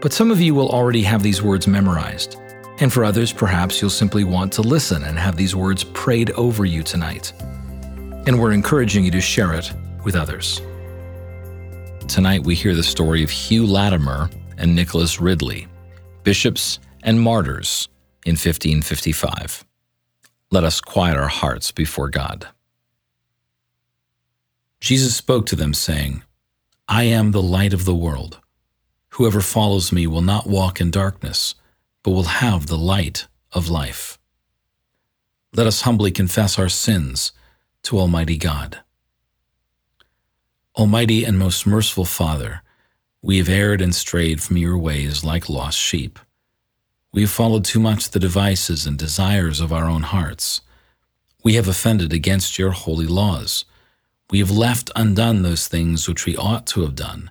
But some of you will already have these words memorized. And for others, perhaps you'll simply want to listen and have these words prayed over you tonight. And we're encouraging you to share it with others. Tonight, we hear the story of Hugh Latimer and Nicholas Ridley, bishops and martyrs in 1555. Let us quiet our hearts before God. Jesus spoke to them, saying, I am the light of the world. Whoever follows me will not walk in darkness, but will have the light of life. Let us humbly confess our sins to Almighty God. Almighty and most merciful Father, we have erred and strayed from your ways like lost sheep. We have followed too much the devices and desires of our own hearts. We have offended against your holy laws. We have left undone those things which we ought to have done,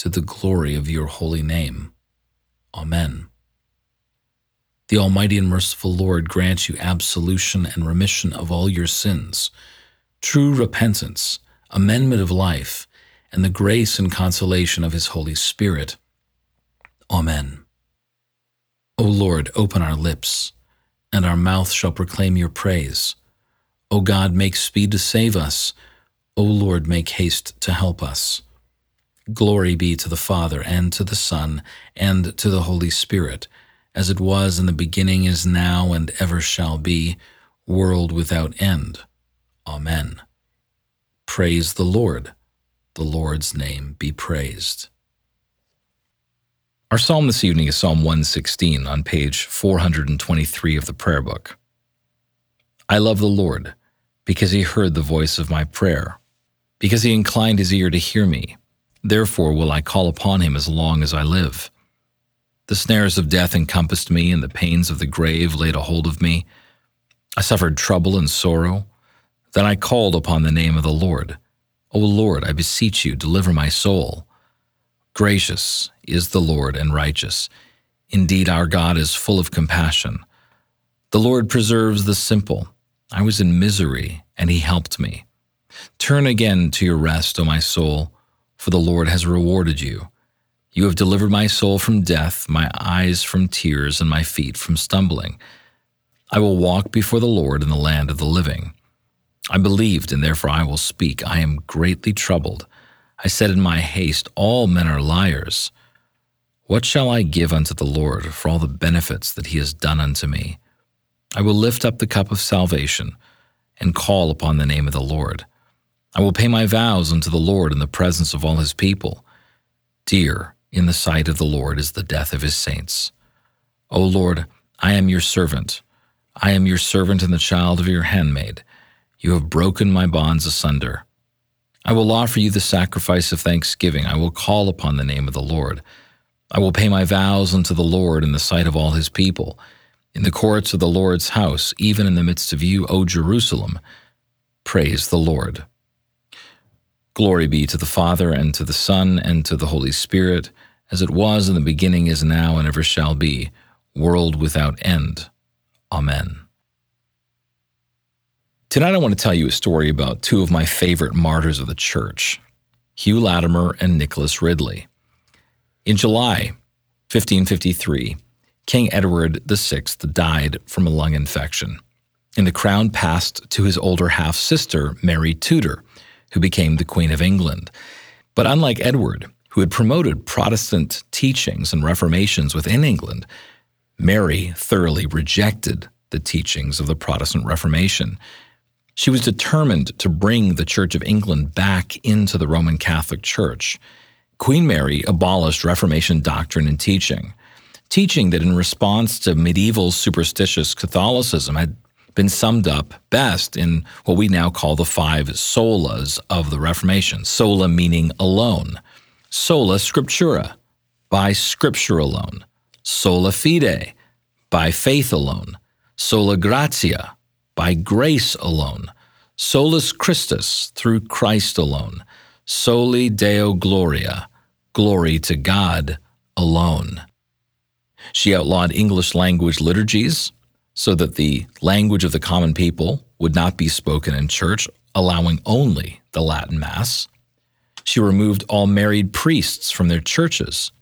to the glory of your holy name. Amen. The Almighty and merciful Lord grant you absolution and remission of all your sins, true repentance, amendment of life, and the grace and consolation of His Holy Spirit. Amen. O Lord, open our lips, and our mouth shall proclaim your praise. O God, make speed to save us. O Lord, make haste to help us. Glory be to the Father, and to the Son, and to the Holy Spirit as it was in the beginning, is now, and ever shall be, world without end. Amen. Praise the Lord. The Lord's name be praised. Our psalm this evening is Psalm 116 on page 423 of the prayer book. I love the Lord because he heard the voice of my prayer, because he inclined his ear to hear me. Therefore will I call upon him as long as I live. The snares of death encompassed me, and the pains of the grave laid a hold of me. I suffered trouble and sorrow. Then I called upon the name of the Lord. O Lord, I beseech you, deliver my soul. Gracious is the Lord and righteous. Indeed, our God is full of compassion. The Lord preserves the simple. I was in misery, and he helped me. Turn again to your rest, O my soul, for the Lord has rewarded you. You have delivered my soul from death, my eyes from tears, and my feet from stumbling. I will walk before the Lord in the land of the living. I believed, and therefore I will speak. I am greatly troubled. I said in my haste, All men are liars. What shall I give unto the Lord for all the benefits that he has done unto me? I will lift up the cup of salvation and call upon the name of the Lord. I will pay my vows unto the Lord in the presence of all his people. Dear in the sight of the Lord is the death of his saints. O Lord, I am your servant. I am your servant and the child of your handmaid. You have broken my bonds asunder. I will offer you the sacrifice of thanksgiving. I will call upon the name of the Lord. I will pay my vows unto the Lord in the sight of all his people, in the courts of the Lord's house, even in the midst of you, O Jerusalem. Praise the Lord. Glory be to the Father, and to the Son, and to the Holy Spirit, as it was in the beginning, is now, and ever shall be, world without end. Amen. Tonight I want to tell you a story about two of my favorite martyrs of the Church, Hugh Latimer and Nicholas Ridley. In July 1553, King Edward VI died from a lung infection, and the crown passed to his older half sister, Mary Tudor who became the Queen of England. But unlike Edward, who had promoted Protestant teachings and reformations within England, Mary thoroughly rejected the teachings of the Protestant Reformation. She was determined to bring the Church of England back into the Roman Catholic Church. Queen Mary abolished Reformation doctrine and teaching, teaching that in response to medieval superstitious Catholicism had been summed up best in what we now call the five solas of the Reformation. Sola meaning alone, sola scriptura, by scripture alone, sola fide, by faith alone, sola gratia, by grace alone, solus Christus, through Christ alone, soli Deo gloria, glory to God alone. She outlawed English language liturgies so that the language of the common people would not be spoken in church, allowing only the Latin Mass. She removed all married priests from their churches.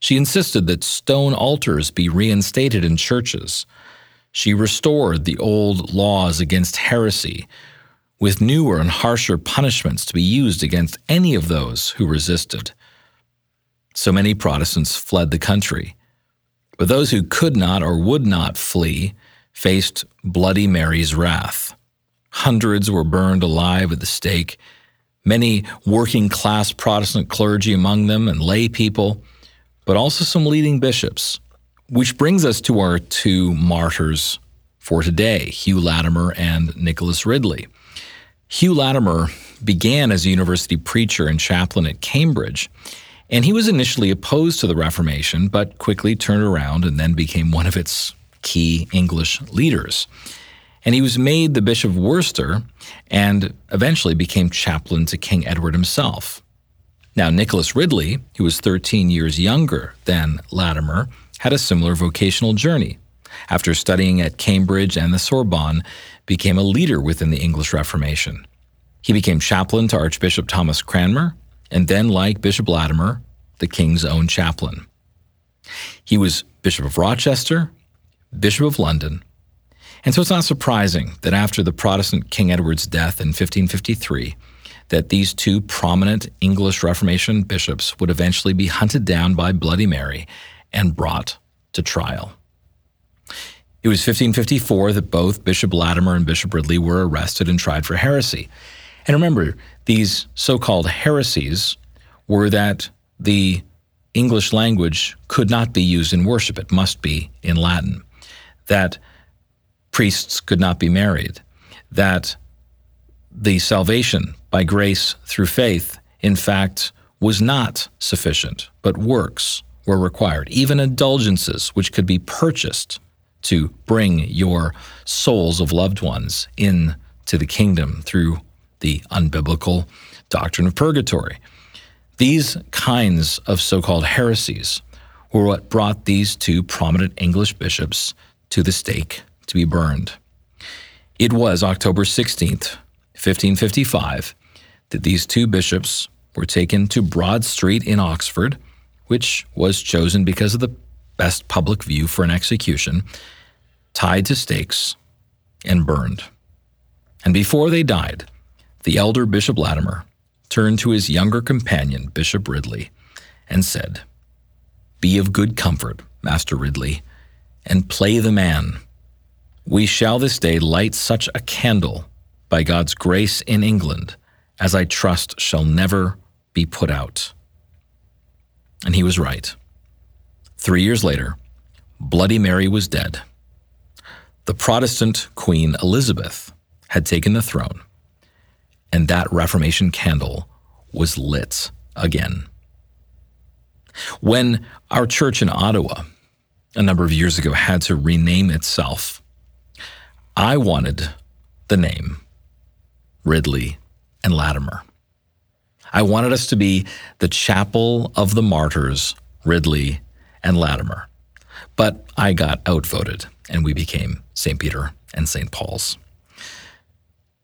She insisted that stone altars be reinstated in churches. She restored the old laws against heresy, with newer and harsher punishments to be used against any of those who resisted. So many Protestants fled the country. But those who could not or would not flee faced Bloody Mary's wrath. Hundreds were burned alive at the stake, many working class Protestant clergy among them and lay people, but also some leading bishops. Which brings us to our two martyrs for today, Hugh Latimer and Nicholas Ridley. Hugh Latimer began as a university preacher and chaplain at Cambridge, and he was initially opposed to the Reformation, but quickly turned around and then became one of its key English leaders. And he was made the Bishop of Worcester and eventually became chaplain to King Edward himself. Now, Nicholas Ridley, who was 13 years younger than Latimer, had a similar vocational journey. After studying at Cambridge and the Sorbonne, became a leader within the English Reformation. He became chaplain to Archbishop Thomas Cranmer, and then, like Bishop Latimer, the king's own chaplain. He was Bishop of Rochester, Bishop of London, and so it's not surprising that after the Protestant King Edward's death in 1553, that these two prominent English Reformation bishops would eventually be hunted down by Bloody Mary and brought to trial. It was 1554 that both Bishop Latimer and Bishop Ridley were arrested and tried for heresy. And remember, these so called heresies were that the English language could not be used in worship, it must be in Latin, that priests could not be married, that the salvation by grace through faith, in fact, was not sufficient, but works were required, even indulgences which could be purchased to bring your souls of loved ones in to the kingdom through the unbiblical doctrine of purgatory. These kinds of so called heresies were what brought these two prominent English bishops to the stake to be burned. It was October 16th, 1555, that these two bishops were taken to Broad Street in Oxford, which was chosen because of the best public view for an execution, tied to stakes, and burned. And before they died, the elder Bishop Latimer turned to his younger companion, Bishop Ridley, and said, Be of good comfort, Master Ridley, and play the man. We shall this day light such a candle by God's grace in England as I trust shall never be put out. And he was right. Three years later, Bloody Mary was dead. The Protestant Queen Elizabeth had taken the throne and that Reformation candle was lit again. When our church in Ottawa, a number of years ago, had to rename itself, I wanted the name Ridley and Latimer. I wanted us to be the Chapel of the Martyrs, Ridley and Latimer. But I got outvoted, and we became St. Peter and St. Paul's.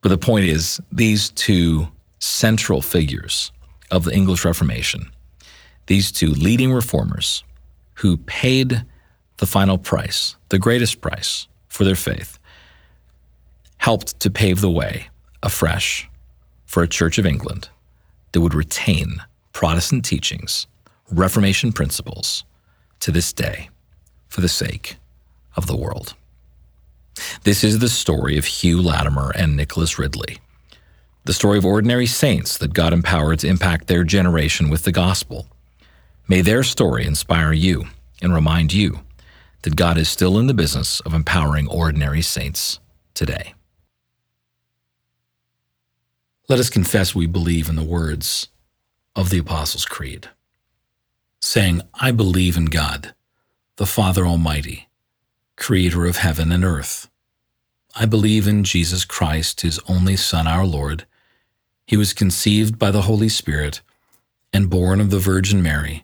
But the point is, these two central figures of the English Reformation, these two leading reformers who paid the final price, the greatest price for their faith, helped to pave the way afresh for a Church of England that would retain Protestant teachings, Reformation principles to this day for the sake of the world. This is the story of Hugh Latimer and Nicholas Ridley, the story of ordinary saints that God empowered to impact their generation with the gospel. May their story inspire you and remind you that God is still in the business of empowering ordinary saints today. Let us confess we believe in the words of the Apostles' Creed, saying, I believe in God, the Father Almighty, creator of heaven and earth. I believe in Jesus Christ, his only Son, our Lord. He was conceived by the Holy Spirit and born of the Virgin Mary.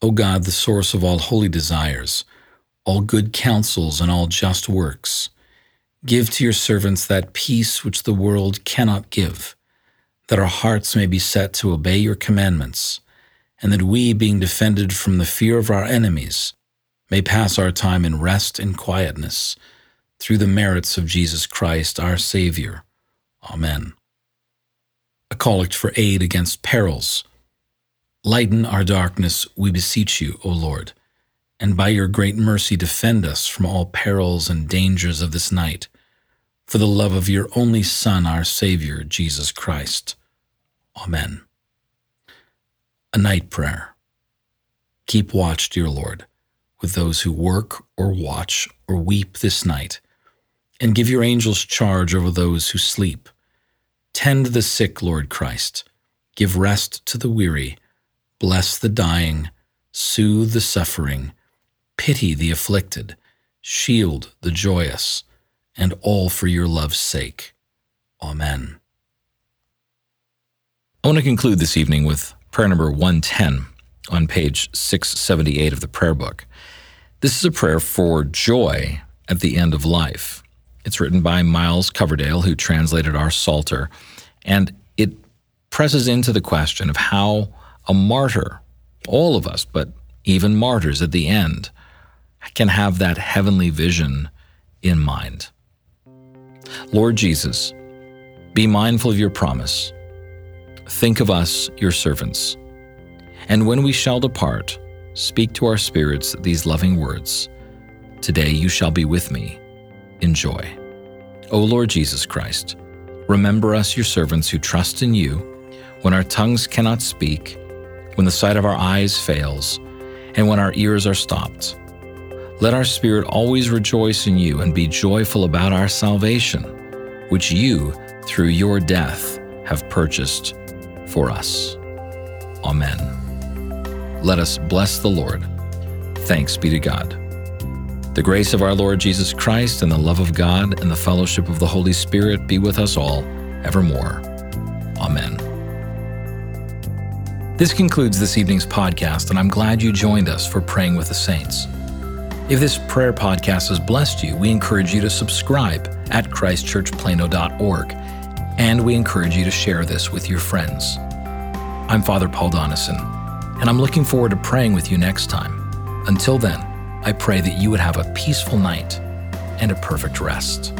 O God, the source of all holy desires, all good counsels, and all just works, give to your servants that peace which the world cannot give, that our hearts may be set to obey your commandments, and that we, being defended from the fear of our enemies, may pass our time in rest and quietness, through the merits of Jesus Christ our Savior. Amen. A collect for aid against perils Lighten our darkness, we beseech you, O Lord, and by your great mercy defend us from all perils and dangers of this night, for the love of your only Son, our Savior, Jesus Christ. Amen. A night prayer. Keep watch, dear Lord, with those who work or watch or weep this night, and give your angels charge over those who sleep. Tend the sick, Lord Christ. Give rest to the weary bless the dying, soothe the suffering, pity the afflicted, shield the joyous, and all for your love's sake. Amen. I want to conclude this evening with prayer number 110 on page 678 of the prayer book. This is a prayer for joy at the end of life. It's written by Miles Coverdale, who translated our Psalter, and it presses into the question of how a martyr, all of us, but even martyrs at the end, can have that heavenly vision in mind. Lord Jesus, be mindful of your promise. Think of us, your servants. And when we shall depart, speak to our spirits these loving words Today you shall be with me in joy. O Lord Jesus Christ, remember us, your servants who trust in you, when our tongues cannot speak when the sight of our eyes fails, and when our ears are stopped. Let our spirit always rejoice in you and be joyful about our salvation, which you, through your death, have purchased for us. Amen. Let us bless the Lord. Thanks be to God. The grace of our Lord Jesus Christ and the love of God and the fellowship of the Holy Spirit be with us all evermore. This concludes this evening's podcast, and I'm glad you joined us for Praying with the Saints. If this prayer podcast has blessed you, we encourage you to subscribe at christchurchplano.org, and we encourage you to share this with your friends. I'm Father Paul Donison, and I'm looking forward to praying with you next time. Until then, I pray that you would have a peaceful night and a perfect rest.